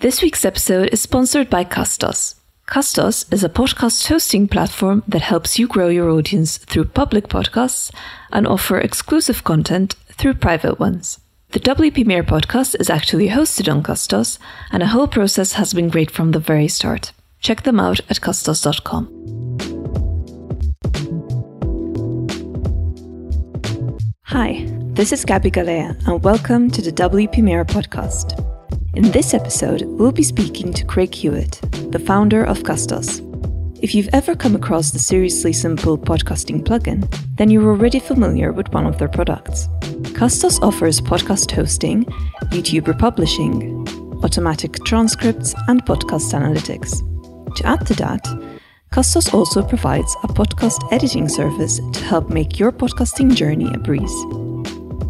This week's episode is sponsored by Castos. Castos is a podcast hosting platform that helps you grow your audience through public podcasts and offer exclusive content through private ones. The WP Mayor podcast is actually hosted on Castos, and the whole process has been great from the very start. Check them out at castos.com. Hi, this is Gaby Galea, and welcome to the WP Mayor podcast. In this episode, we'll be speaking to Craig Hewitt, the founder of Castos. If you've ever come across the Seriously Simple podcasting plugin, then you're already familiar with one of their products. Castos offers podcast hosting, YouTube republishing, automatic transcripts, and podcast analytics. To add to that, Castos also provides a podcast editing service to help make your podcasting journey a breeze.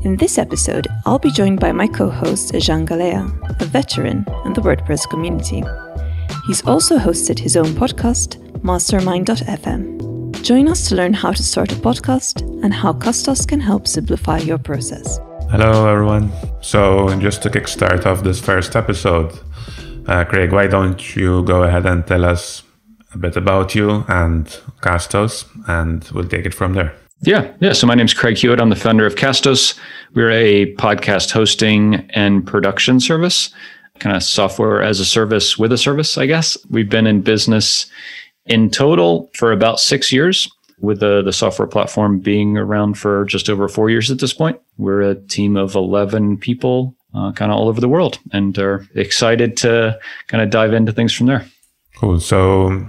In this episode, I'll be joined by my co host, Jean Galea, a veteran in the WordPress community. He's also hosted his own podcast, Mastermind.fm. Join us to learn how to start a podcast and how Castos can help simplify your process. Hello, everyone. So, just to kickstart off this first episode, uh, Craig, why don't you go ahead and tell us a bit about you and Castos, and we'll take it from there. Yeah, yeah. So my name is Craig Hewitt. I'm the founder of Castos. We're a podcast hosting and production service, kind of software as a service with a service, I guess. We've been in business in total for about six years, with the, the software platform being around for just over four years at this point. We're a team of 11 people, uh, kind of all over the world, and are excited to kind of dive into things from there. Cool. So,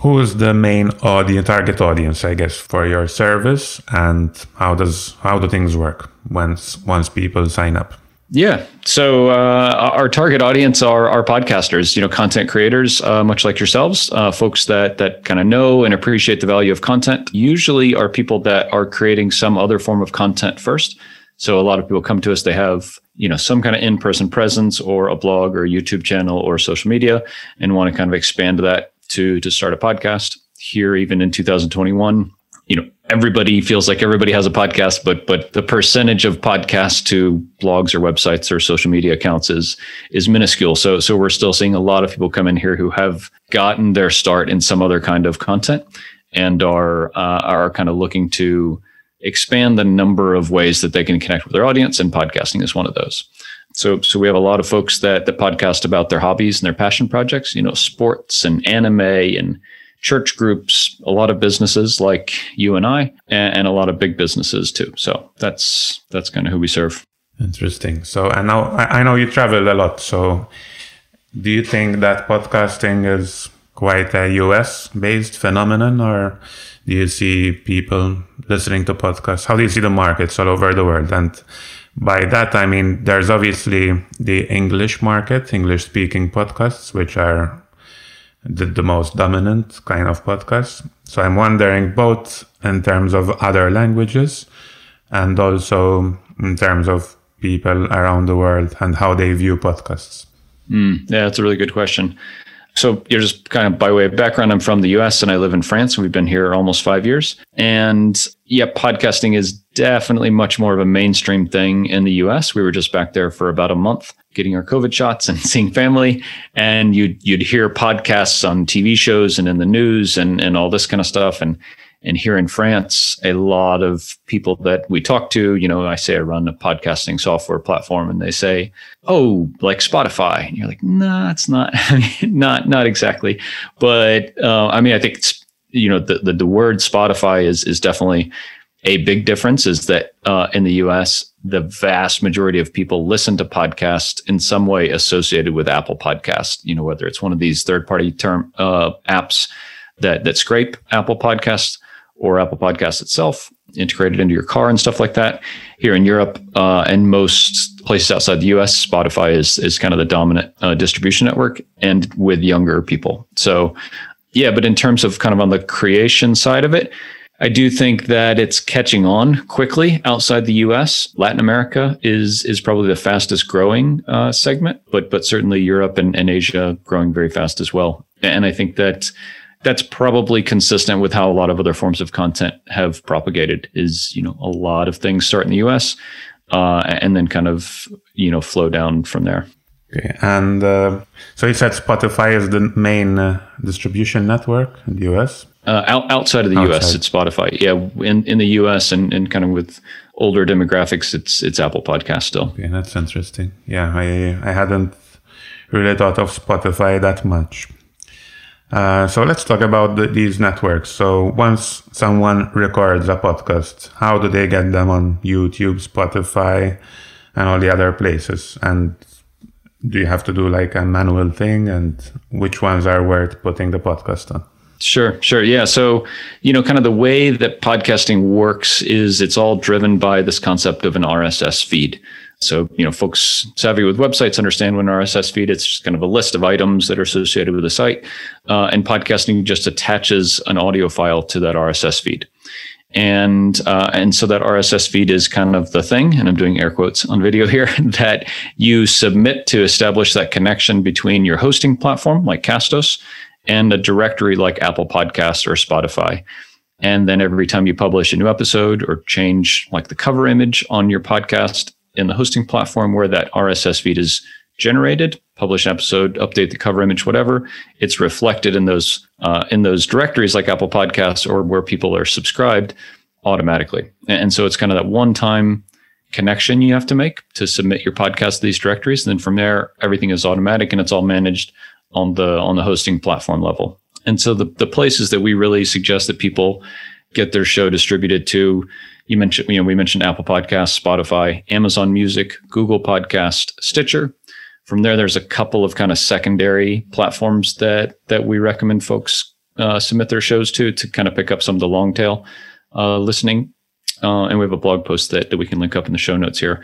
who is the main audience target audience i guess for your service? And how does how do things work once once people sign up? Yeah. So uh, our target audience are our podcasters you know content creators uh, much like yourselves uh, folks that that kind of know and appreciate the value of content. Usually are people that are creating some other form of content first. So a lot of people come to us they have you know some kind of in-person presence or a blog or a youtube channel or social media and want to kind of expand that to to start a podcast here even in 2021 you know everybody feels like everybody has a podcast but but the percentage of podcasts to blogs or websites or social media accounts is is minuscule. So so we're still seeing a lot of people come in here who have gotten their start in some other kind of content and are uh, are kind of looking to expand the number of ways that they can connect with their audience and podcasting is one of those so, so we have a lot of folks that that podcast about their hobbies and their passion projects. You know, sports and anime and church groups. A lot of businesses like you and I, and, and a lot of big businesses too. So that's that's kind of who we serve. Interesting. So, and now I know you travel a lot. So, do you think that podcasting is quite a US based phenomenon, or do you see people listening to podcasts? How do you see the markets all over the world? And by that, I mean, there's obviously the English market, English speaking podcasts, which are the, the most dominant kind of podcasts. So I'm wondering both in terms of other languages and also in terms of people around the world and how they view podcasts. Mm, yeah, that's a really good question. So, you're just kind of by way of background, I'm from the US and I live in France. And we've been here almost five years. And yeah, podcasting is definitely much more of a mainstream thing in the US. We were just back there for about a month getting our COVID shots and seeing family. And you'd, you'd hear podcasts on TV shows and in the news and, and all this kind of stuff. And and here in France, a lot of people that we talk to, you know, I say I run a podcasting software platform and they say, oh, like Spotify. And you're like, nah, it's not, not, not exactly. But uh, I mean, I think you know, the, the, the word Spotify is, is definitely a big difference is that uh, in the US, the vast majority of people listen to podcasts in some way associated with Apple Podcast. You know, whether it's one of these third-party term uh, apps that that scrape Apple Podcasts, or Apple Podcasts itself, integrated into your car and stuff like that. Here in Europe uh, and most places outside the US, Spotify is is kind of the dominant uh, distribution network, and with younger people. So, yeah, but in terms of kind of on the creation side of it. I do think that it's catching on quickly outside the U.S. Latin America is is probably the fastest growing uh, segment, but but certainly Europe and, and Asia growing very fast as well. And I think that that's probably consistent with how a lot of other forms of content have propagated is you know a lot of things start in the us uh, and then kind of you know flow down from there Okay, and uh, so you said Spotify is the main uh, distribution network in the US. Uh, out, outside of the outside. US, it's Spotify. Yeah, in, in the US and, and kind of with older demographics, it's it's Apple Podcast still. Okay, that's interesting. Yeah, I I hadn't really thought of Spotify that much. Uh, so let's talk about the, these networks. So once someone records a podcast, how do they get them on YouTube, Spotify, and all the other places? And do you have to do like a manual thing? And which ones are worth putting the podcast on? Sure, sure. Yeah. So, you know, kind of the way that podcasting works is it's all driven by this concept of an RSS feed. So, you know, folks savvy with websites understand when RSS feed, it's just kind of a list of items that are associated with the site. Uh, and podcasting just attaches an audio file to that RSS feed. And uh, and so that RSS feed is kind of the thing, and I'm doing air quotes on video here, that you submit to establish that connection between your hosting platform like Castos and a directory like Apple Podcasts or Spotify. And then every time you publish a new episode or change like the cover image on your podcast in the hosting platform where that RSS feed is generated, publish an episode, update the cover image, whatever, it's reflected in those uh, in those directories like Apple Podcasts or where people are subscribed automatically. And so it's kind of that one time connection you have to make to submit your podcast to these directories. And then from there, everything is automatic and it's all managed on the on the hosting platform level. And so the, the places that we really suggest that people get their show distributed to, you mentioned, you know, we mentioned Apple Podcasts, Spotify, Amazon Music, Google Podcast, Stitcher. From there, there's a couple of kind of secondary platforms that that we recommend folks uh, submit their shows to to kind of pick up some of the long tail uh, listening. Uh, and we have a blog post that, that we can link up in the show notes here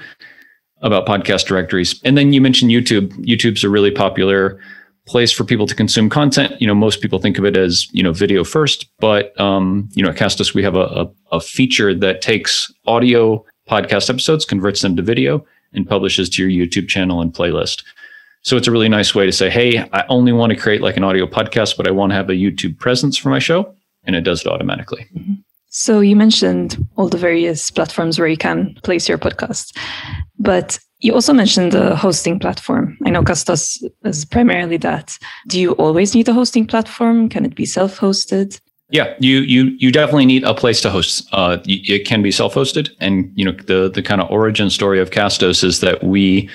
about podcast directories. And then you mentioned YouTube. YouTube's a really popular place for people to consume content. You know, most people think of it as, you know, video first, but, um, you know, at Castos, we have a, a, a feature that takes audio podcast episodes, converts them to video and publishes to your YouTube channel and playlist. So it's a really nice way to say, Hey, I only want to create like an audio podcast, but I want to have a YouTube presence for my show. And it does it automatically. Mm-hmm. So you mentioned all the various platforms where you can place your podcast, but you also mentioned the hosting platform. I know Castos is primarily that. Do you always need a hosting platform? Can it be self-hosted? Yeah, you you you definitely need a place to host. Uh, it can be self-hosted, and you know the the kind of origin story of Castos is that we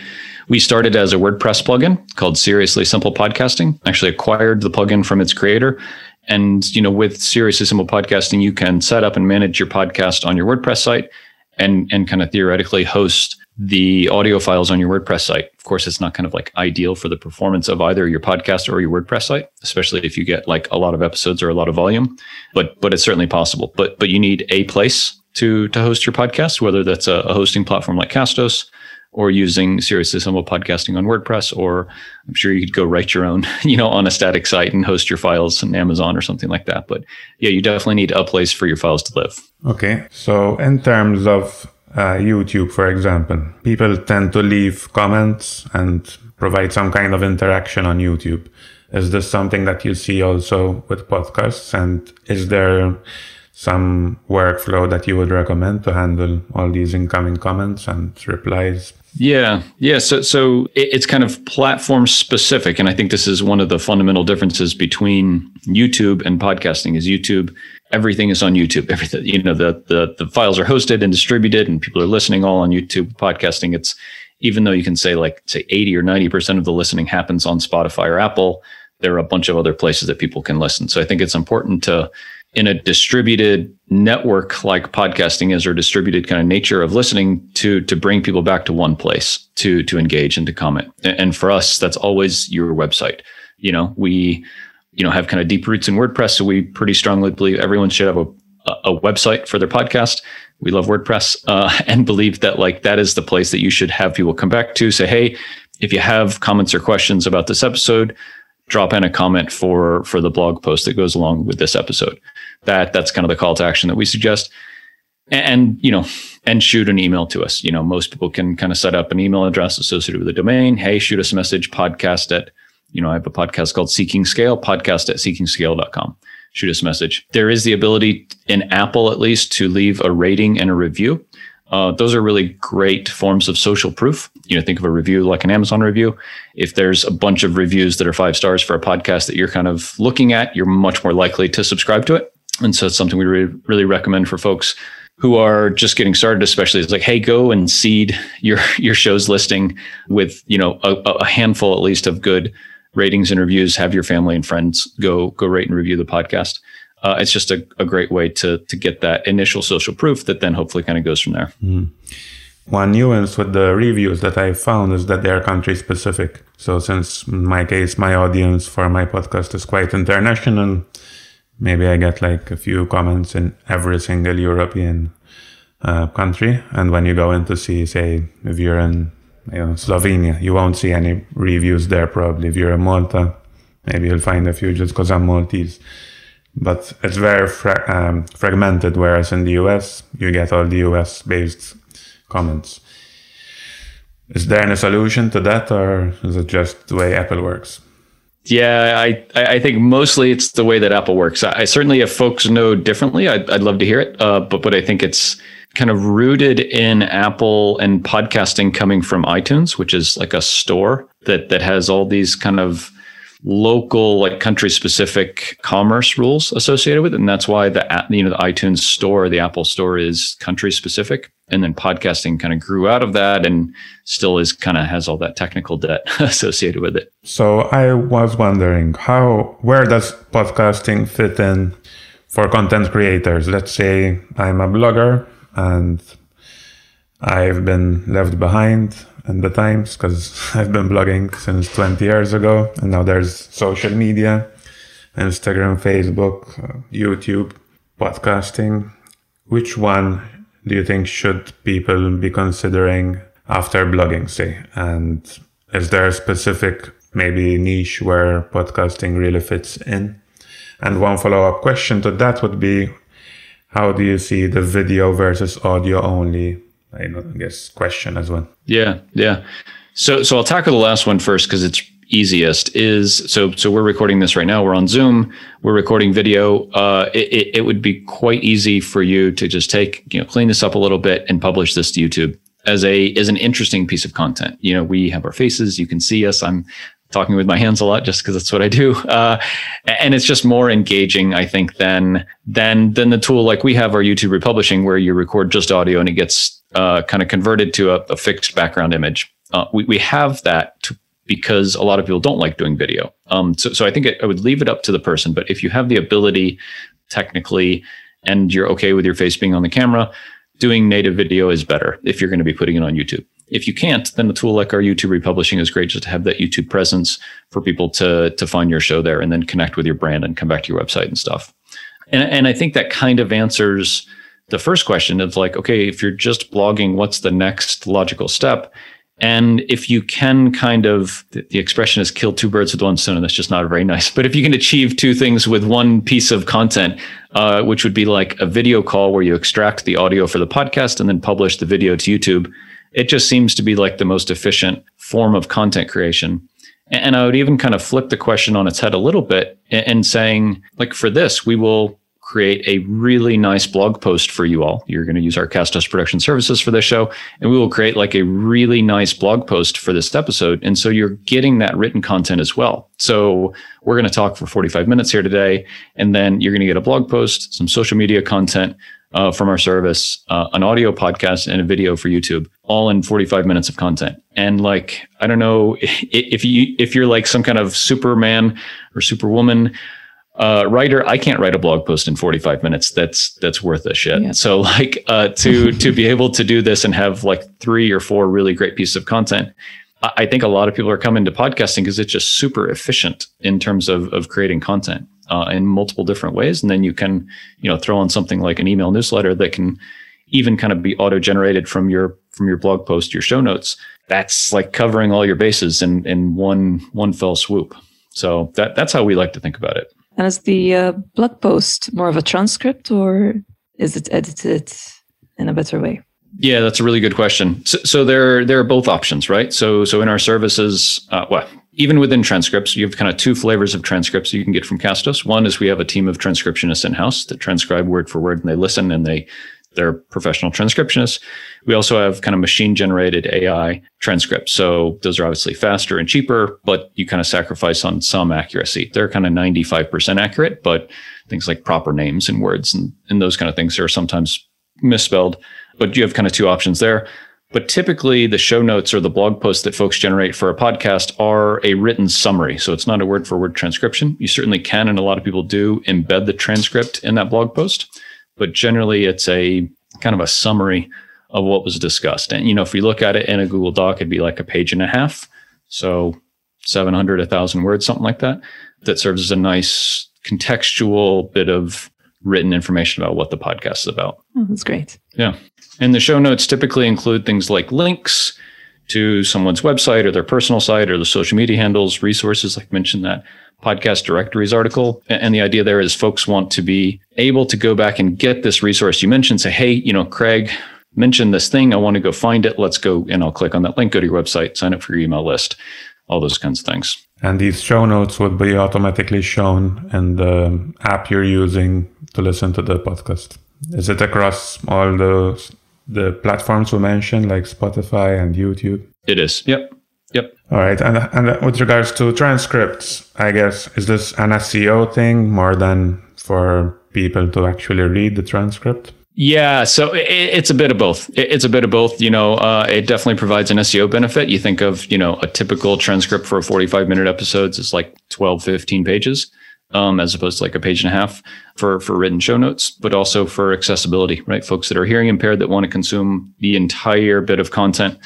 we started as a WordPress plugin called Seriously Simple Podcasting. Actually, acquired the plugin from its creator, and you know with Seriously Simple Podcasting, you can set up and manage your podcast on your WordPress site, and and kind of theoretically host the audio files on your WordPress site. Of course, it's not kind of like ideal for the performance of either your podcast or your WordPress site, especially if you get like a lot of episodes or a lot of volume. But but it's certainly possible. But but you need a place to to host your podcast, whether that's a, a hosting platform like Castos or using Seriously Simple Podcasting on WordPress, or I'm sure you could go write your own, you know, on a static site and host your files on Amazon or something like that. But yeah, you definitely need a place for your files to live. Okay. So in terms of uh, YouTube, for example, people tend to leave comments and provide some kind of interaction on YouTube. Is this something that you see also with podcasts? And is there some workflow that you would recommend to handle all these incoming comments and replies? Yeah, yeah. So, so it's kind of platform specific, and I think this is one of the fundamental differences between YouTube and podcasting. Is YouTube everything is on YouTube. Everything, you know, the, the, the files are hosted and distributed and people are listening all on YouTube podcasting. It's even though you can say like say 80 or 90% of the listening happens on Spotify or Apple, there are a bunch of other places that people can listen. So I think it's important to in a distributed network like podcasting is or distributed kind of nature of listening to to bring people back to one place to to engage and to comment. And for us, that's always your website. You know, we you know have kind of deep roots in WordPress, so we pretty strongly believe everyone should have a a website for their podcast. We love WordPress uh, and believe that like that is the place that you should have people come back to. Say, hey, if you have comments or questions about this episode, drop in a comment for for the blog post that goes along with this episode. That that's kind of the call to action that we suggest. And, and you know, and shoot an email to us. You know, most people can kind of set up an email address associated with a domain. Hey, shoot us a message podcast at you know, I have a podcast called Seeking Scale, podcast at seekingscale.com. Shoot us a message. There is the ability in Apple, at least, to leave a rating and a review. Uh, those are really great forms of social proof. You know, think of a review like an Amazon review. If there's a bunch of reviews that are five stars for a podcast that you're kind of looking at, you're much more likely to subscribe to it. And so it's something we really, really recommend for folks who are just getting started, especially it's like, hey, go and seed your your show's listing with you know a, a handful at least of good ratings and reviews. Have your family and friends go go rate and review the podcast uh, it's just a, a, great way to to get that initial social proof that then hopefully kind of goes from there. Mm. One nuance with the reviews that I found is that they are country specific. So since in my case, my audience for my podcast is quite international, maybe I get like a few comments in every single European uh, country. And when you go in to see, say, if you're in you know, Slovenia, you won't see any reviews there probably. If you're in Malta, maybe you'll find a few just because I'm Maltese but it's very fra- um, fragmented. Whereas in the US, you get all the US based comments. Is there any solution to that, or is it just the way Apple works? Yeah, I, I think mostly it's the way that Apple works. I, I certainly, if folks know differently, I'd, I'd love to hear it. Uh, but but I think it's kind of rooted in Apple and podcasting coming from iTunes, which is like a store that that has all these kind of local like country specific commerce rules associated with it. And that's why the you know the iTunes store the Apple store is country specific and then podcasting kind of grew out of that and still is kind of has all that technical debt associated with it. So i was wondering how where does podcasting fit in for content creators? Let's say i'm a blogger and i've been left behind in the times because I've been blogging since 20 years ago and now there's social media, Instagram, Facebook, uh, YouTube, podcasting. Which one do you think should people be considering after blogging, say? And is there a specific maybe niche where podcasting really fits in? And one follow up question to that would be how do you see the video versus audio only I guess question as well. Yeah, yeah. So so I'll tackle the last one first because it's easiest. Is so so we're recording this right now. We're on Zoom. We're recording video. Uh, it, it would be quite easy for you to just take you know clean this up a little bit and publish this to YouTube as a as an interesting piece of content. You know, we have our faces. You can see us. I'm talking with my hands a lot just because that's what I do. Uh, and it's just more engaging, I think, than than than the tool like we have our YouTube republishing where you record just audio and it gets uh, kind of converted to a, a fixed background image. Uh, we we have that to, because a lot of people don't like doing video. Um, so so I think I would leave it up to the person. But if you have the ability, technically, and you're okay with your face being on the camera, doing native video is better if you're going to be putting it on YouTube. If you can't, then a tool like our YouTube republishing is great just to have that YouTube presence for people to to find your show there and then connect with your brand and come back to your website and stuff. And and I think that kind of answers the first question of like, okay, if you're just blogging, what's the next logical step? And if you can kind of, the, expression is kill two birds with one stone, and that's just not very nice. But if you can achieve two things with one piece of content, uh, which would be like a video call where you extract the audio for the podcast and then publish the video to YouTube, it just seems to be like the most efficient form of content creation. And I would even kind of flip the question on its head a little bit and saying, like, for this, we will create a really nice blog post for you all. You're going to use our Castos production services for this show, and we will create like a really nice blog post for this episode. And so you're getting that written content as well. So we're going to talk for 45 minutes here today, and then you're going to get a blog post, some social media content uh, from our service, uh, an audio podcast, and a video for YouTube, all in 45 minutes of content. And like, I don't know if you if you're like some kind of Superman or Superwoman uh, writer, I can't write a blog post in 45 minutes. That's that's worth a shit. Yeah. So like uh, to to be able to do this and have like three or four really great pieces of content, I think a lot of people are coming to podcasting because it's just super efficient in terms of of creating content uh, in multiple different ways. And then you can you know throw on something like an email newsletter that can even kind of be auto generated from your from your blog post, your show notes. That's like covering all your bases in in one one fell swoop. So that that's how we like to think about it. And is the uh, blog post more of a transcript or is it edited in a better way? Yeah, that's a really good question. So, so there, there are both options, right? So, so in our services, uh, well, even within transcripts, you have kind of two flavors of transcripts you can get from Castos. One is we have a team of transcriptionists in house that transcribe word for word, and they listen and they they're professional transcriptionists. We also have kind of machine generated AI transcripts. So those are obviously faster and cheaper, but you kind of sacrifice on some accuracy. They're kind of 95% accurate, but things like proper names and words and, and those kind of things are sometimes misspelled. But you have kind of two options there. But typically, the show notes or the blog posts that folks generate for a podcast are a written summary. So it's not a word for word transcription. You certainly can, and a lot of people do embed the transcript in that blog post. But generally, it's a kind of a summary of what was discussed. And, you know, if we look at it in a Google Doc, it'd be like a page and a half. So 700, 1,000 words, something like that, that serves as a nice contextual bit of written information about what the podcast is about. Oh, that's great. Yeah. And the show notes typically include things like links to someone's website or their personal site or the social media handles, resources, like mentioned that podcast directories article. And the idea there is folks want to be able to go back and get this resource you mentioned, say, hey, you know, Craig mentioned this thing. I want to go find it. Let's go. And I'll click on that link, go to your website, sign up for your email list, all those kinds of things. And these show notes would be automatically shown in the app you're using to listen to the podcast. Is it across all the the platforms we mentioned, like Spotify and YouTube? It is. Yep. Yep. All right. And, and with regards to transcripts, I guess, is this an SEO thing more than for people to actually read the transcript? Yeah, so it, it's a bit of both. It, it's a bit of both. You know, uh, it definitely provides an SEO benefit. You think of, you know, a typical transcript for a 45 minute episodes is like 12, 15 pages um, as opposed to like a page and a half for for written show notes, but also for accessibility, right? Folks that are hearing impaired that want to consume the entire bit of content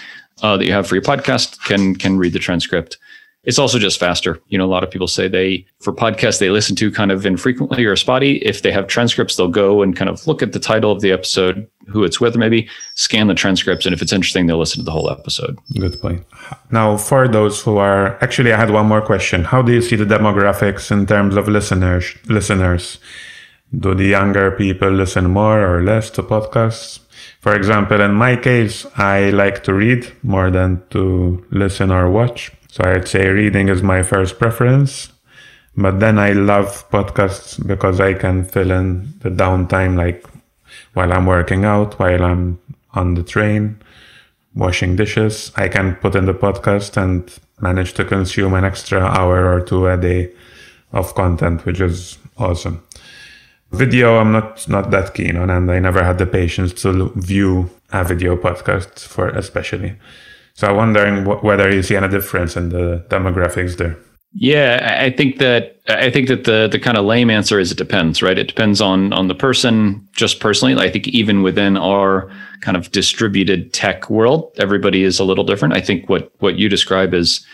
uh, that you have for your podcast can can read the transcript it's also just faster. You know, a lot of people say they, for podcasts they listen to kind of infrequently or spotty, if they have transcripts, they'll go and kind of look at the title of the episode, who it's with, maybe scan the transcripts. And if it's interesting, they'll listen to the whole episode. Good point. Now, for those who are actually, I had one more question. How do you see the demographics in terms of listeners? Listeners, do the younger people listen more or less to podcasts? For example, in my case, I like to read more than to listen or watch. So I'd say reading is my first preference. But then I love podcasts because I can fill in the downtime, like while I'm working out, while I'm on the train, washing dishes. I can put in the podcast and manage to consume an extra hour or two a day of content, which is awesome. Video, I'm not not that keen on, and I never had the patience to view a video podcast for especially. So I'm wondering wh- whether you see any difference in the demographics there. Yeah, I think that I think that the the kind of lame answer is it depends, right? It depends on on the person just personally. I think even within our kind of distributed tech world, everybody is a little different. I think what what you describe is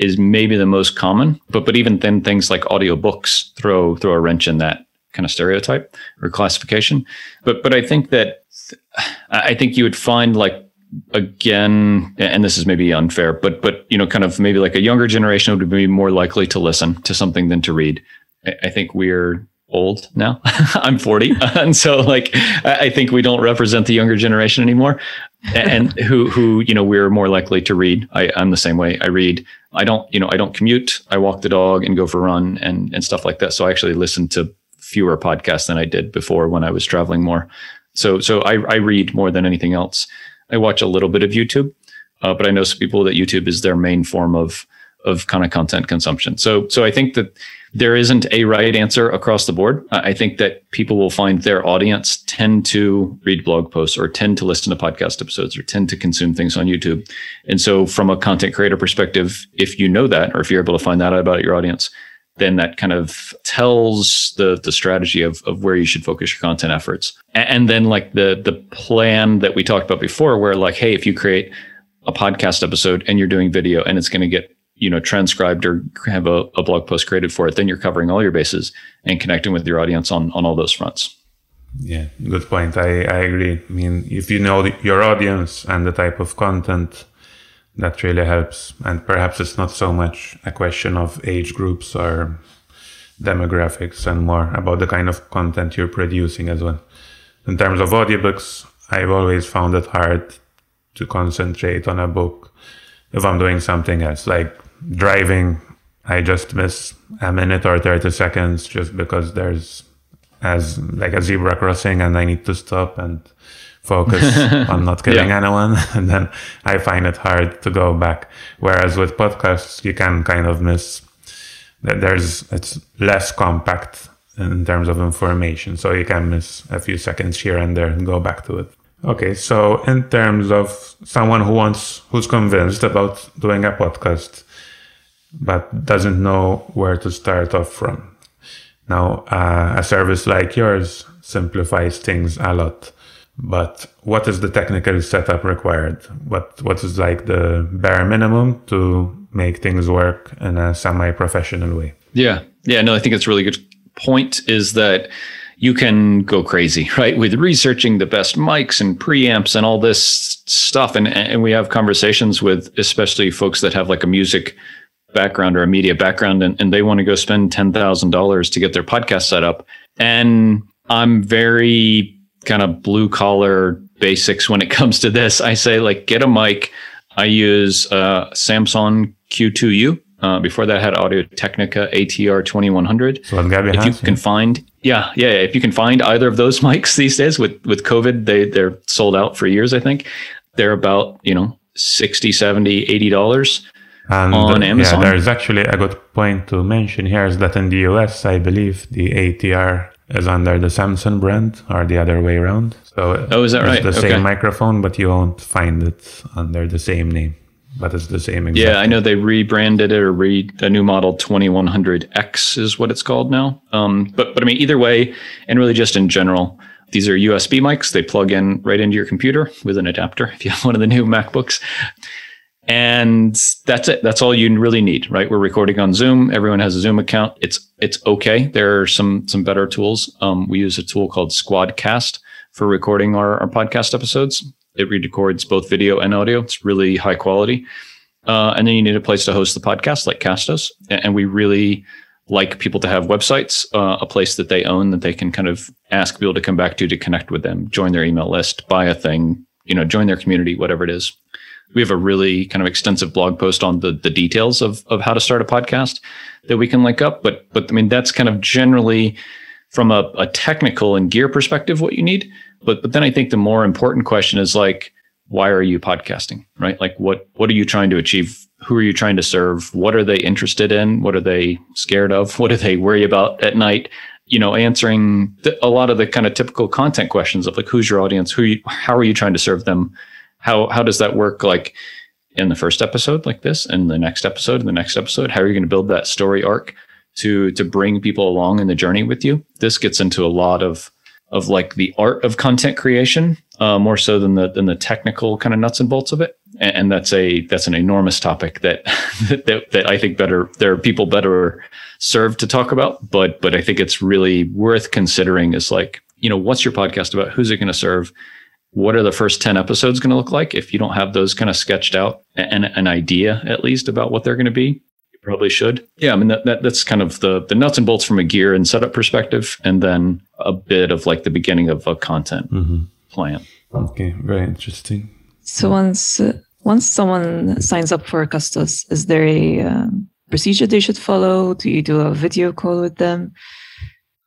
is maybe the most common, but but even then things like audiobooks throw throw a wrench in that kind of stereotype or classification. But but I think that I think you would find like again, and this is maybe unfair, but but you know, kind of maybe like a younger generation would be more likely to listen to something than to read. I, I think we're old now. I'm 40, and so like I think we don't represent the younger generation anymore, and who who you know we're more likely to read. I, I'm the same way. I read. I don't you know I don't commute. I walk the dog and go for a run and and stuff like that. So I actually listen to fewer podcasts than I did before when I was traveling more. So so I, I read more than anything else. I watch a little bit of YouTube, uh, but I know some people that YouTube is their main form of of kind of content consumption. So so I think that there isn't a right answer across the board. I think that people will find their audience tend to read blog posts or tend to listen to podcast episodes or tend to consume things on YouTube. And so from a content creator perspective, if you know that or if you're able to find that out about your audience, then that kind of tells the the strategy of, of where you should focus your content efforts. And then like the the plan that we talked about before, where like, hey, if you create a podcast episode and you're doing video and it's going to get you know transcribed or have a, a blog post created for it, then you're covering all your bases and connecting with your audience on on all those fronts. Yeah, good point. I, I agree. I mean, if you know the, your audience and the type of content that really helps. And perhaps it's not so much a question of age groups or demographics and more about the kind of content you're producing as well. In terms of audiobooks, I've always found it hard to concentrate on a book if I'm doing something else, like driving. I just miss a minute or 30 seconds just because there's as like a zebra crossing and I need to stop and focus on not killing Yeah. anyone. And then I find it hard to go back. Whereas with podcasts, you can kind of miss that there's, it's less compact in terms of information. So you can miss a few seconds here and there and go back to it. Okay. So in terms of someone who wants, who's convinced about doing a podcast, but doesn't know where to start off from. Now, uh, a service like yours simplifies things a lot. But what is the technical setup required? What what is like the bare minimum to make things work in a semi-professional way? Yeah. Yeah. No, I think it's a really good point is that you can go crazy, right? With researching the best mics and preamps and all this stuff. And, and we have conversations with especially folks that have like a music background or a media background and, and they want to go spend $10,000 to get their podcast set up. And I'm very kind of blue collar basics when it comes to this. I say like get a mic. I use uh, Samson Q2U. Uh, before that, I had Audio Technica ATR 2100. So If you can find, yeah, yeah, if you can find either of those mics these days with with COVID, they they're sold out for years. I think they're about you know 60 70 80 dollars and on uh, Amazon? Yeah, there's actually a good point to mention here is that in the US, I believe the ATR is under the Samson brand or the other way around. So Oh, is that it's right? the Okay. same microphone, but you won't find it under the same name. But it's the same exact Yeah, I know they rebranded it or re a new model 2100X is what it's called now. Um, but but I mean either way, and really just in general, these are USB mics. They plug in right into your computer with an adapter if you have one of the new MacBooks. And that's it. That's all you really need, right? We're recording on Zoom. Everyone has a Zoom account. It's it's okay. There are some some better tools. Um, we use a tool called Squadcast for recording our, our podcast episodes. It records both video and audio. It's really high quality. Uh, and then you need a place to host the podcast like Castos. And we really like people to have websites, uh, a place that they own that they can kind of ask people to come back to to connect with them, join their email list, buy a thing, you know, join their community, whatever it is. We have a really kind of extensive blog post on the the details of of how to start a podcast that we can link up. But but I mean that's kind of generally from a, a technical and gear perspective what you need. But but then I think the more important question is like, why are you podcasting? Right? Like what what are you trying to achieve? Who are you trying to serve? What are they interested in? What are they scared of? What do they worry about at night? You know, answering a lot of the kind of typical content questions of like, who's your audience? Who, you, how are you trying to serve them? How how does that work? Like in the first episode, like this, and the next episode, and the next episode. How are you going to build that story arc to to bring people along in the journey with you? This gets into a lot of of like the art of content creation, uh, more so than the than the technical kind of nuts and bolts of it. And, and that's a that's an enormous topic that, that that I think better there are people better served to talk about. But but I think it's really worth considering is like you know what's your podcast about? Who's it going to serve? What are the first ten episodes going to look like? If you don't have those kind of sketched out and an idea at least about what they're going to be, you probably should. Yeah, I mean that, that that's kind of the the nuts and bolts from a gear and setup perspective, and then a bit of like the beginning of a content plan. Okay, very interesting. So once uh, once someone signs up for a Castos, is there a um, procedure they should follow? Do you do a video call with them?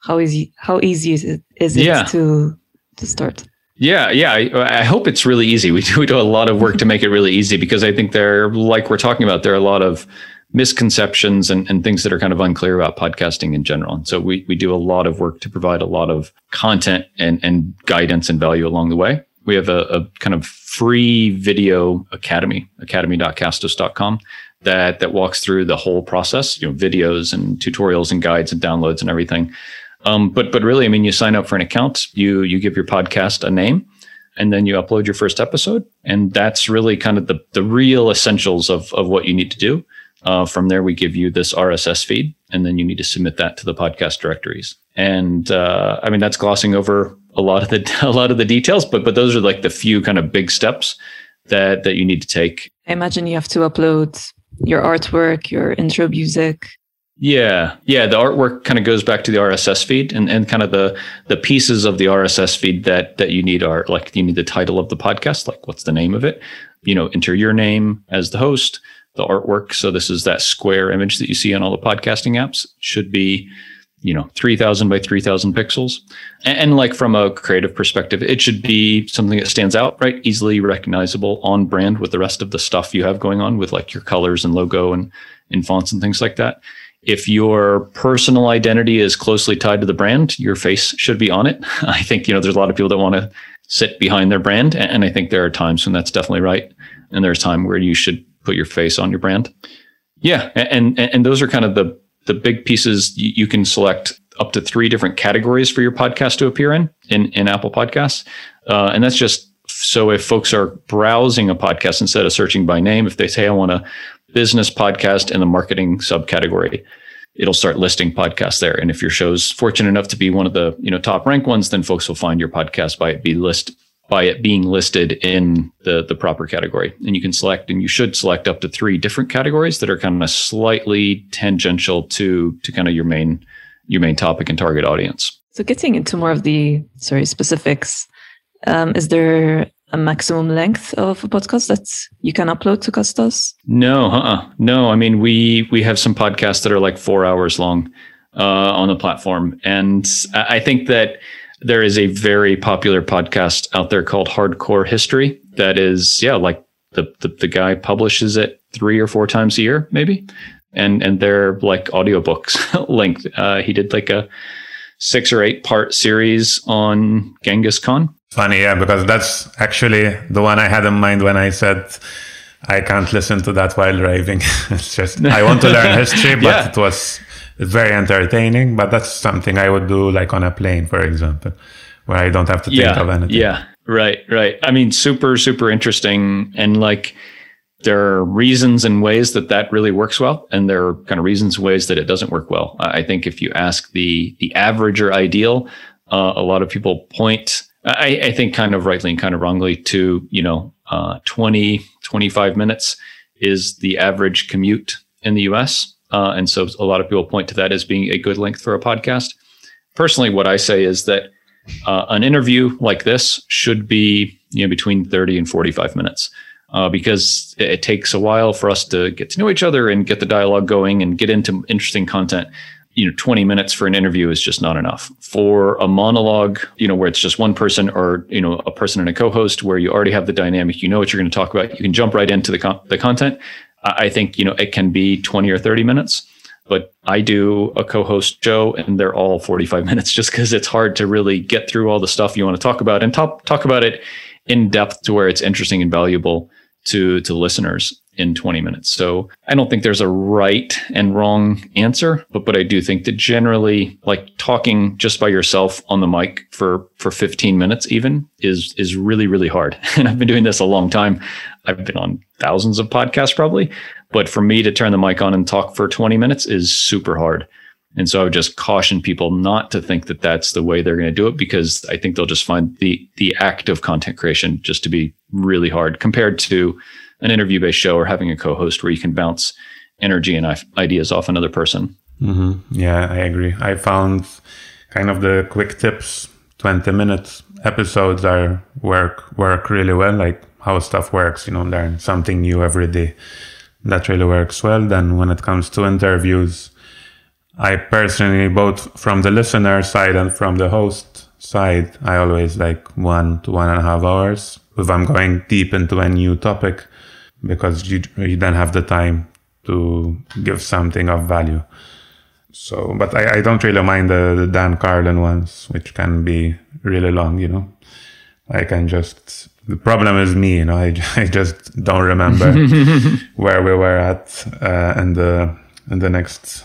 How easy how easy is it is it Yeah. to to start? Yeah, yeah. I, I hope it's really easy. We do, we do a lot of work to make it really easy because I think there, like we're talking about, there are a lot of misconceptions and, and things that are kind of unclear about podcasting in general. And so we, we do a lot of work to provide a lot of content and, and guidance and value along the way. We have a, a kind of free video academy, academy.castos.com that, that walks through the whole process, you know, videos and tutorials and guides and downloads and everything. Um, but but really, I mean, you sign up for an account, you you give your podcast a name, and then you upload your first episode, and that's really kind of the the real essentials of of what you need to do. Uh, from there, we give you this RSS feed, and then you need to submit that to the podcast directories. And uh, I mean, that's glossing over a lot of the a lot of the details, but but those are like the few kind of big steps that that you need to take I imagine you have to upload your artwork, your intro music. Yeah, yeah. The artwork kind of goes back to the RSS feed, and, and kind of the the pieces of the RSS feed that that you need are like you need the title of the podcast, like what's the name of it. You know, enter your name as the host. The artwork. So this is that square image that you see on all the podcasting apps. Should be, you know 3000 by 3000 pixels and, and, like from a creative perspective it should be something that stands out right easily recognizable on brand with the rest of the stuff you have going on with like your colors and logo and in fonts and things like that if your personal identity is closely tied to the brand your face should be on it. I think you know there's a lot of people that want to sit behind their brand and i think there are times when that's definitely right and there's time where you should put your face on your brand. Yeah and and, and those are kind of the the big pieces you, can select up to three different categories for your podcast to appear in in, in Apple Podcasts, uh, and that's just so if folks are browsing a podcast instead of searching by name, if they say I want a business podcast in the marketing subcategory, it'll start listing podcasts there. And if your show's fortunate enough to be one of the you know top rank ones, then folks will find your podcast by it be list by it being listed in the the proper category. And you can select and you should select up to three different categories that are kind of slightly tangential to to kind of your main your main topic and target audience. So getting into more of the sorry specifics, um, is there a maximum length of a podcast that you can upload to Castos? No, uh-uh. no. I mean, we we have some podcasts that are like four hours long uh, on the platform, and I think that there is a very popular podcast out there called Hardcore History that is, yeah, like the, the, the guy publishes it three or four times a year, maybe. And, and they're like audiobooks length. Uh, he did like a six or eight part series on Genghis Khan. Funny, yeah, because that's actually the one I had in mind when I said I can't listen to that while driving. it's just I want to learn history, but yeah. it was it's very entertaining, but that's something I would do like on a plane, for example, where I don't have to think of anything. Yeah, right, right. I mean, super, super interesting. And like, there are reasons and ways that that really works well, and there are kind of reasons and ways that it doesn't work well. I think if you ask the the average or ideal, uh, a lot of people point, I, I, think kind of rightly and kind of wrongly, to you know, uh, 20, 25 minutes is the average commute in the U.S. Uh, and so a lot of people point to that as being a good length for a podcast. Personally, what I say is that uh, an interview like this should be you know between 30 and 45 minutes uh, because it, it, takes a while for us to get to know each other and get the dialogue going and get into interesting content you know 20 minutes for an interview is just not enough. For a monologue you know where it's just one person or you know a person and a co-host where you already have the dynamic you know what you're going to talk about you can jump right into the, con- the content I think, you know, it can be 20 or 30 minutes, but I do a co-host show and they're all 45 minutes just because it's hard to really get through all the stuff you want to talk about and talk, talk about it in depth to where it's interesting and valuable to, to listeners in 20 minutes. So I don't think there's a right and wrong answer, but but I do think that generally like talking just by yourself on the mic for for 15 minutes even is is really really hard. And I've been doing this a long time. I've been on thousands of podcasts probably, but for me to turn the mic on and talk for 20 minutes is super hard. And so I would just caution people not to think that that's the way they're going to do it because I think they'll just find the the act of content creation just to be really hard compared to an interview based show or having a co host where you can bounce energy and ideas off another person. Mm-hmm. Yeah, I agree. I found kind of the quick tips, 20 minutes episodes are work work really well, like how stuff works, you know, learn something new every day. That really works well. Then when it comes to interviews, I personally, both from the listener side and from the host side, I always like one to one and a half hours. If I'm going deep into a new topic, because you, you don't have the time to give something of value. So, but I, I don't really mind the, the Dan Carlin ones, which can be really long, you know. I can just, the problem is me, you know, I, I just don't remember where we were at uh, in the, in the next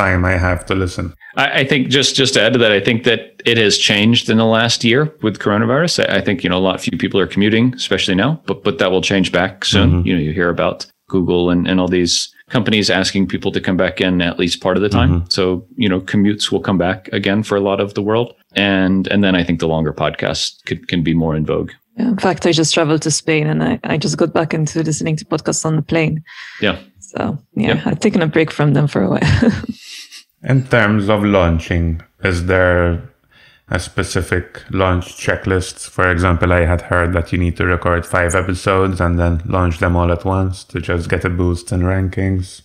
time I have to listen. I, I, think just just to add to that, I think that it has changed in the last year with coronavirus. I, I, think you know a lot few people are commuting, especially now, but but that will change back soon. Mm-hmm. You know, you hear about Google and, and all these companies asking people to come back in at least part of the time. Mm-hmm. So, you know, commutes will come back again for a lot of the world. And and then I think the longer podcasts could, can be more in vogue. Yeah, in fact, I just traveled to Spain and I, I just got back into listening to podcasts on the plane. Yeah. So yeah, yep. I've taken a break from them for a while. In terms of launching, is there a specific launch checklist? For example, I had heard that you need to record five episodes and then launch them all at once to just get a boost in rankings.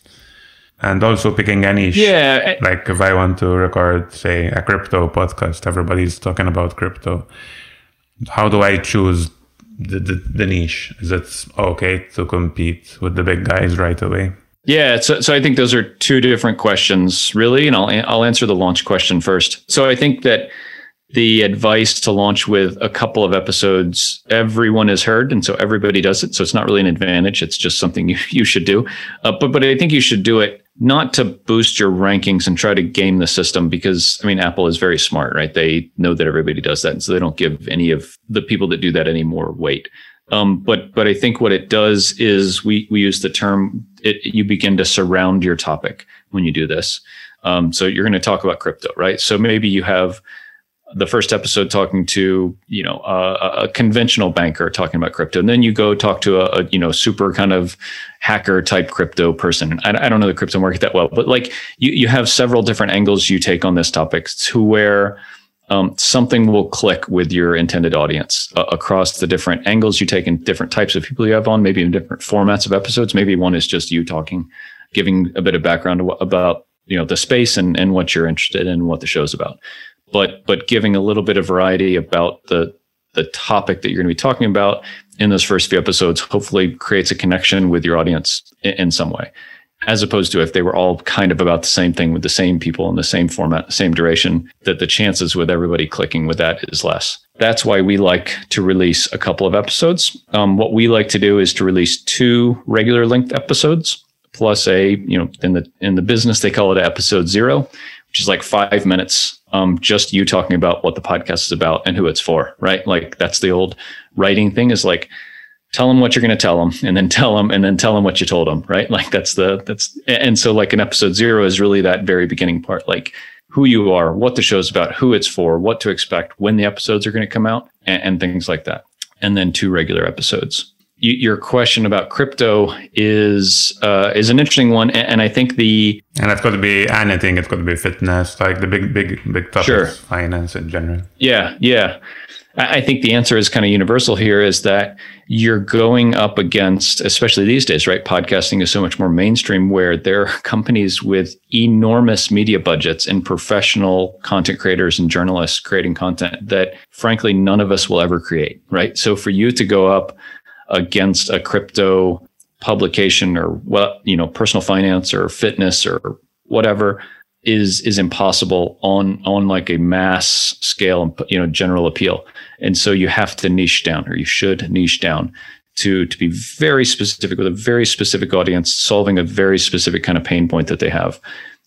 and also picking a niche. Yeah. Like if I want to record, say, a crypto podcast, everybody's talking about crypto. How do I choose the, the, the niche? Is it okay to compete with the big guys right away? Yeah, so, so I think those are two different questions, really, and I'll I'll answer the launch question first. So I think that the advice to launch with a couple of episodes, everyone has heard, and so everybody does it. So it's not really an advantage; it's just something you you should do. Uh, but but I think you should do it not to boost your rankings and try to game the system because I mean Apple is very smart, right? They know that everybody does that, and so they don't give any of the people that do that any more weight. Um, but but I think what it does is we we use the term it, you begin to surround your topic when you do this. Um, so you're going to talk about crypto, right? So maybe you have the first episode talking to you know a, a conventional banker talking about crypto, and then you go talk to a, a you know super kind of hacker type crypto person. I, I, don't know the crypto market that well, but like you you have several different angles you take on this topic to where um, something will click with your intended audience uh, across the different angles you take and different types of people you have on, maybe in different formats of episodes. Maybe one is just you talking, giving a bit of background about you know the space and, and what you're interested in, what the show's about. But but giving a little bit of variety about the the topic that you're going to be talking about in those first few episodes hopefully creates a connection with your audience in, in some way as opposed to if they were all kind of about the same thing with the same people in the same format, same duration, that the chances with everybody clicking with that is less. That's why we like to release a couple of episodes. Um, what we like to do is to release two regular length episodes plus a, you know, in the in the business they call it episode zero, which is like five minutes, um, just you talking about what the podcast is about and who it's for, right? Like that's the old writing thing is like tell them what you're going to tell them and then tell them and then tell them what you told them right? Like that's the that's and so like an episode zero is really that very beginning part like who you are what the show's about who it's for what to expect when the episodes are going to come out and, and things like that. And then two regular episodes. You, your question about crypto is uh, is an interesting one and, and, i think the and it's got to be anything it's got to be fitness like the big big big topics sure. finance in general. Yeah yeah I think the answer is kind of universal here is that you're going up against, especially these days, right? Podcasting is so much more mainstream where there are companies with enormous media budgets and professional content creators and journalists creating content that frankly none of us will ever create, right? So for you to go up against a crypto publication or what, you know, personal finance or fitness or whatever, is is impossible on on like a mass scale and you know general appeal and so you have to niche down or you should niche down to to be very specific with a very specific audience solving a very specific kind of pain point that they have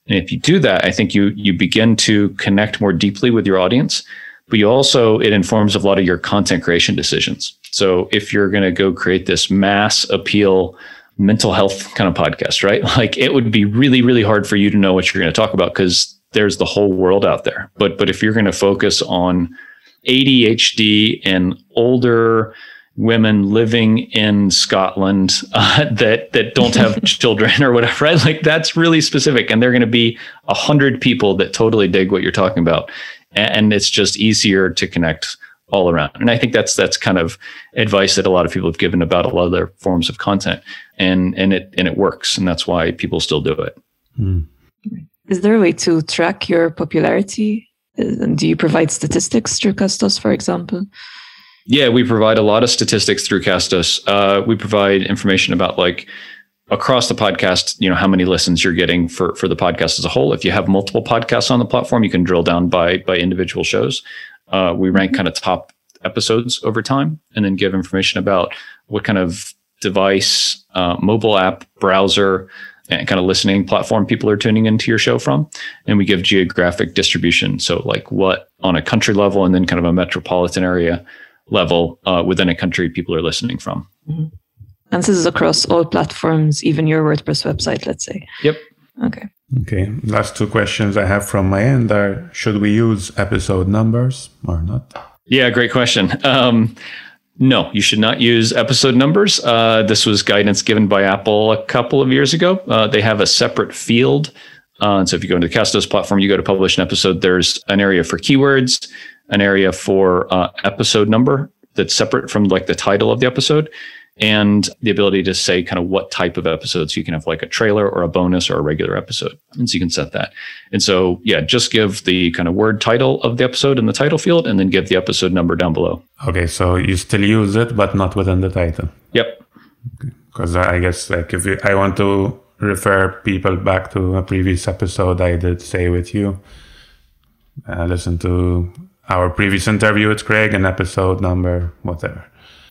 and if you do that i think you you begin to connect more deeply with your audience but you also it informs a lot of your content creation decisions so if you're going to go create this mass appeal mental health kind of podcast, right? Like it would be really, really hard for you to know what you're going to talk about because there's the whole world out there. But but if you're going to focus on ADHD and older women living in Scotland uh, that that don't have children or whatever, right? Like that's really specific, and they're going to be a hundred people that totally dig what you're talking about, and it's just easier to connect all around. And I think that's that's kind of advice that a lot of people have given about a lot of their forms of content, and and it and it works, and that's why people still do it. Mm. Is there a way to track your popularity? And do you provide statistics through Castos, for example? Yeah, we provide a lot of statistics through Castos. Uh, we provide information about like across the podcast, you know, how many listens you're getting for for the podcast as a whole. If you have multiple podcasts on the platform, you can drill down by by individual shows. Uh, we rank mm-hmm. kind of top episodes over time and then give information about what kind of device, uh, mobile app, browser, and kind of listening platform people are tuning into your show from. And we give geographic distribution. So, like what on a country level and then kind of a metropolitan area level uh, within a country people are listening from. Mm-hmm. And this is across all platforms, even your WordPress website, let's say. Yep. Okay. Okay. Last two questions I have from my end are should we use episode numbers or not? Yeah, great question. Um, no, you should not use episode numbers. Uh, this was guidance given by Apple a couple of years ago. Uh, they have a separate field. Uh, so if you go into the Castos platform, you go to publish an episode, there's an area for keywords, an area for uh, episode number that's separate from like the title of the episode and the ability to say kind of what type of episodes you can have like a trailer or a bonus or a regular episode. And so you can set that. And so, yeah, just give the kind of word title of the episode in the title field and then give the episode number down below. Okay, so you still use it, but not within the title. Yep. Because I guess like if you, I want to refer people back to a previous episode I did say with you, uh, listen to our previous interview with Craig and episode number whatever.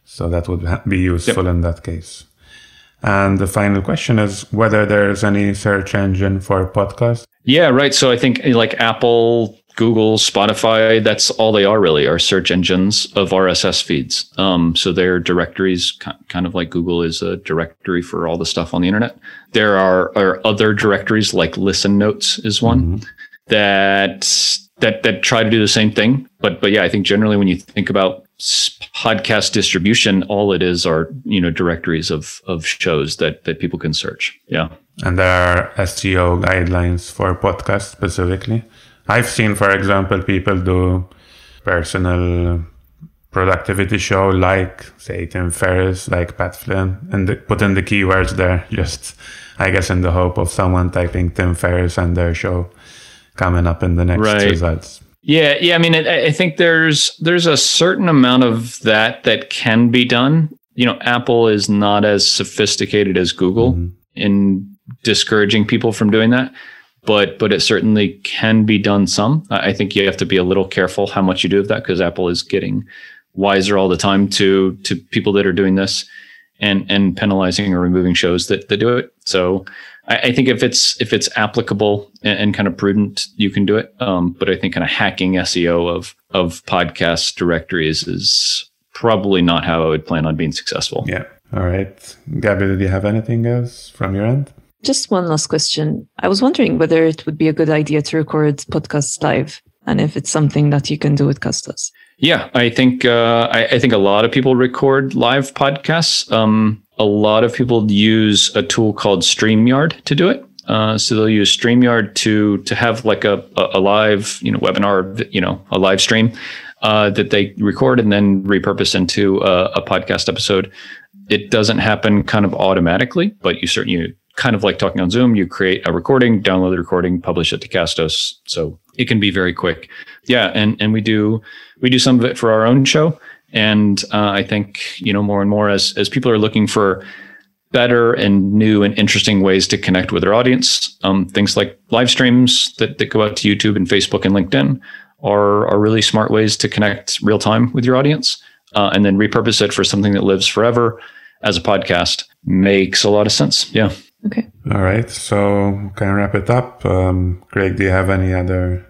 So that would be useful yep. in that case. And the final question is whether there's any search engine for podcasts. Yeah, right. So I think like Apple, Google, Spotify, that's all they are really are search engines of RSS feeds. Um, so they're directories, kind of like Google is a directory for all the stuff on the internet. There are, are other directories like Listen Notes is one mm-hmm. that that that try to do the same thing. But but yeah, I think generally when you think about podcast distribution, all it is are you know directories of of shows that that people can search. Yeah, and there are SEO guidelines for podcasts specifically. I've seen, for example, people do personal productivity show like say Tim Ferriss, like Pat Flynn, and the, put in the keywords there. Just I guess in the hope of someone typing Tim Ferriss and their show coming up in the next right. results. Yeah, yeah. I mean, I, I think there's there's a certain amount of that that can be done. You know, Apple is not as sophisticated as Google mm-hmm. in discouraging people from doing that, but but it certainly can be done. Some. I think you have to be a little careful how much you do of that because Apple is getting wiser all the time to to people that are doing this and and penalizing or removing shows that that do it. So I, I think if it's if it's applicable and, and, kind of prudent, you can do it. Um, but I think kind of hacking SEO of of podcast directories is probably not how I would plan on being successful. Yeah. All right, Gaby, do you have anything else from your end? Just one last question. I was wondering whether it would be a good idea to record podcasts live, and if it's something that you can do with Castos. Yeah, I think uh, I, I, think a lot of people record live podcasts. Um, a lot of people use a tool called StreamYard to do it. Uh, so they'll use StreamYard to to have like a, a, live you know webinar, you know, a live stream uh, that they record and then repurpose into a, a, podcast episode. It doesn't happen kind of automatically, but you certainly kind of like talking on Zoom. You create a recording, download the recording, publish it to Castos. So it can be very quick. Yeah, and and we do we do some of it for our own show. And uh, I think you know more and more as as people are looking for better and new and interesting ways to connect with their audience, um, things like live streams that, that go out to YouTube and Facebook and LinkedIn are are really smart ways to connect real time with your audience, uh, and then repurpose it for something that lives forever as a podcast makes a lot of sense. Yeah. Okay. All right. So can I wrap it up? Um, Craig, do you have any other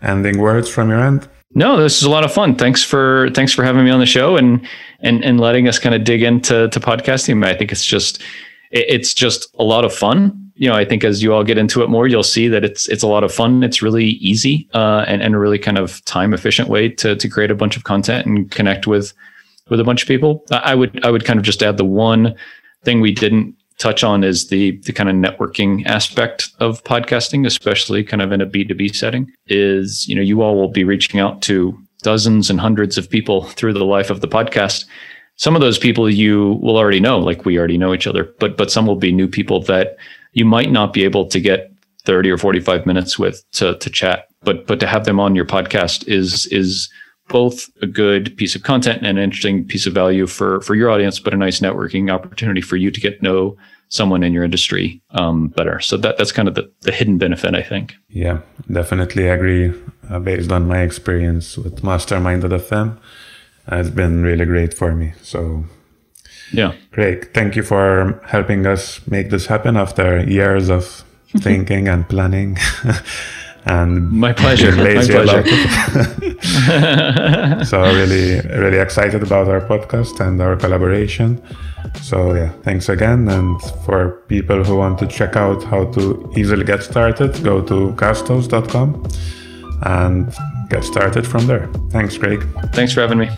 ending words from your end? No, this is a lot of fun. Thanks for thanks for having me on the show and and and letting us kind of dig into to podcasting. I think it's just it's just a lot of fun. You know, I think as you all get into it more, you'll see that it's it's a lot of fun. It's really easy uh, and and a really kind of time efficient way to to create a bunch of content and connect with with a bunch of people. I would I would kind of just add the one thing we didn't touch on is the the kind of networking aspect of podcasting, especially kind of in a B2B setting, is you know, you all will be reaching out to dozens and hundreds of people through the life of the podcast. Some of those people you will already know, like we already know each other, but but some will be new people that you might not be able to get 30 or 45 minutes with to to chat. But but to have them on your podcast is is both a good piece of content and an interesting piece of value for for your audience, but a nice networking opportunity for you to get to know someone in your industry um, better. So that that's kind of the, the hidden benefit, I think. Yeah, definitely agree. Uh, based on my experience with Mastermind.fm, uh, it's been really great for me. So yeah, great. Thank you for helping us make this happen after years of thinking and planning. and my pleasure. My pleasure. so really, really excited about our podcast and our collaboration. So yeah, thanks again. And for people who want to check out how to easily get started, go to castos.com and get started from there. Thanks, Craig. Thanks for having me.